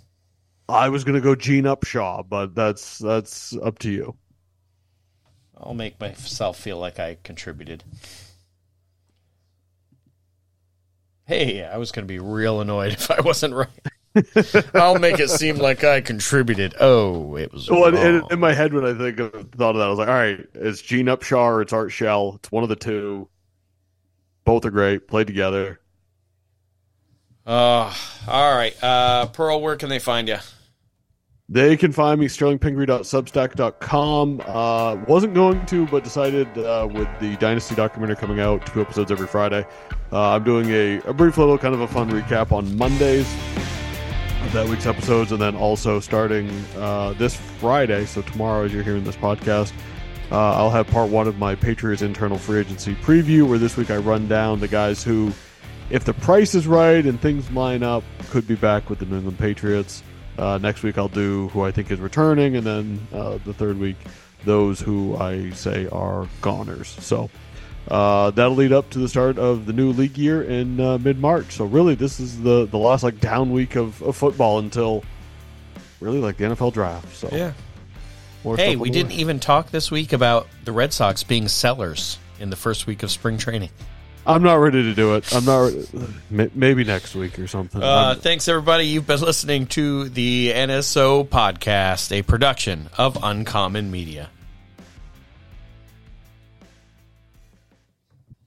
I was gonna go Gene Upshaw, but that's that's up to you. I'll make myself feel like I contributed. Hey, I was going to be real annoyed [LAUGHS] if I wasn't right. I'll make it seem like I contributed. Oh, it was Well, in, in, in my head, when I think of thought of that, I was like, all right, it's Gene Upshaw or it's Art Shell. It's one of the two. Both are great. Played together. Uh, all right. Uh, Pearl, where can they find you? They can find me sterlingpingree.substack.com. Uh, wasn't going to, but decided uh, with the Dynasty documentary coming out, two episodes every Friday. Uh, I'm doing a, a brief little kind of a fun recap on Mondays of that week's episodes, and then also starting uh, this Friday, so tomorrow as you're hearing this podcast, uh, I'll have part one of my Patriots internal free agency preview, where this week I run down the guys who, if the price is right and things line up, could be back with the New England Patriots. Uh, next week I'll do who I think is returning, and then uh, the third week those who I say are goners. So uh, that'll lead up to the start of the new league year in uh, mid March. So really, this is the the last like down week of, of football until really like the NFL draft. So Yeah. more Hey, we didn't way. even talk this week about the Red Sox being sellers in the first week of spring training. I'm not ready to do it. I'm not. May- Maybe next week or something. Uh, thanks, everybody. You've been listening to the NSO podcast, a production of Uncommon Media.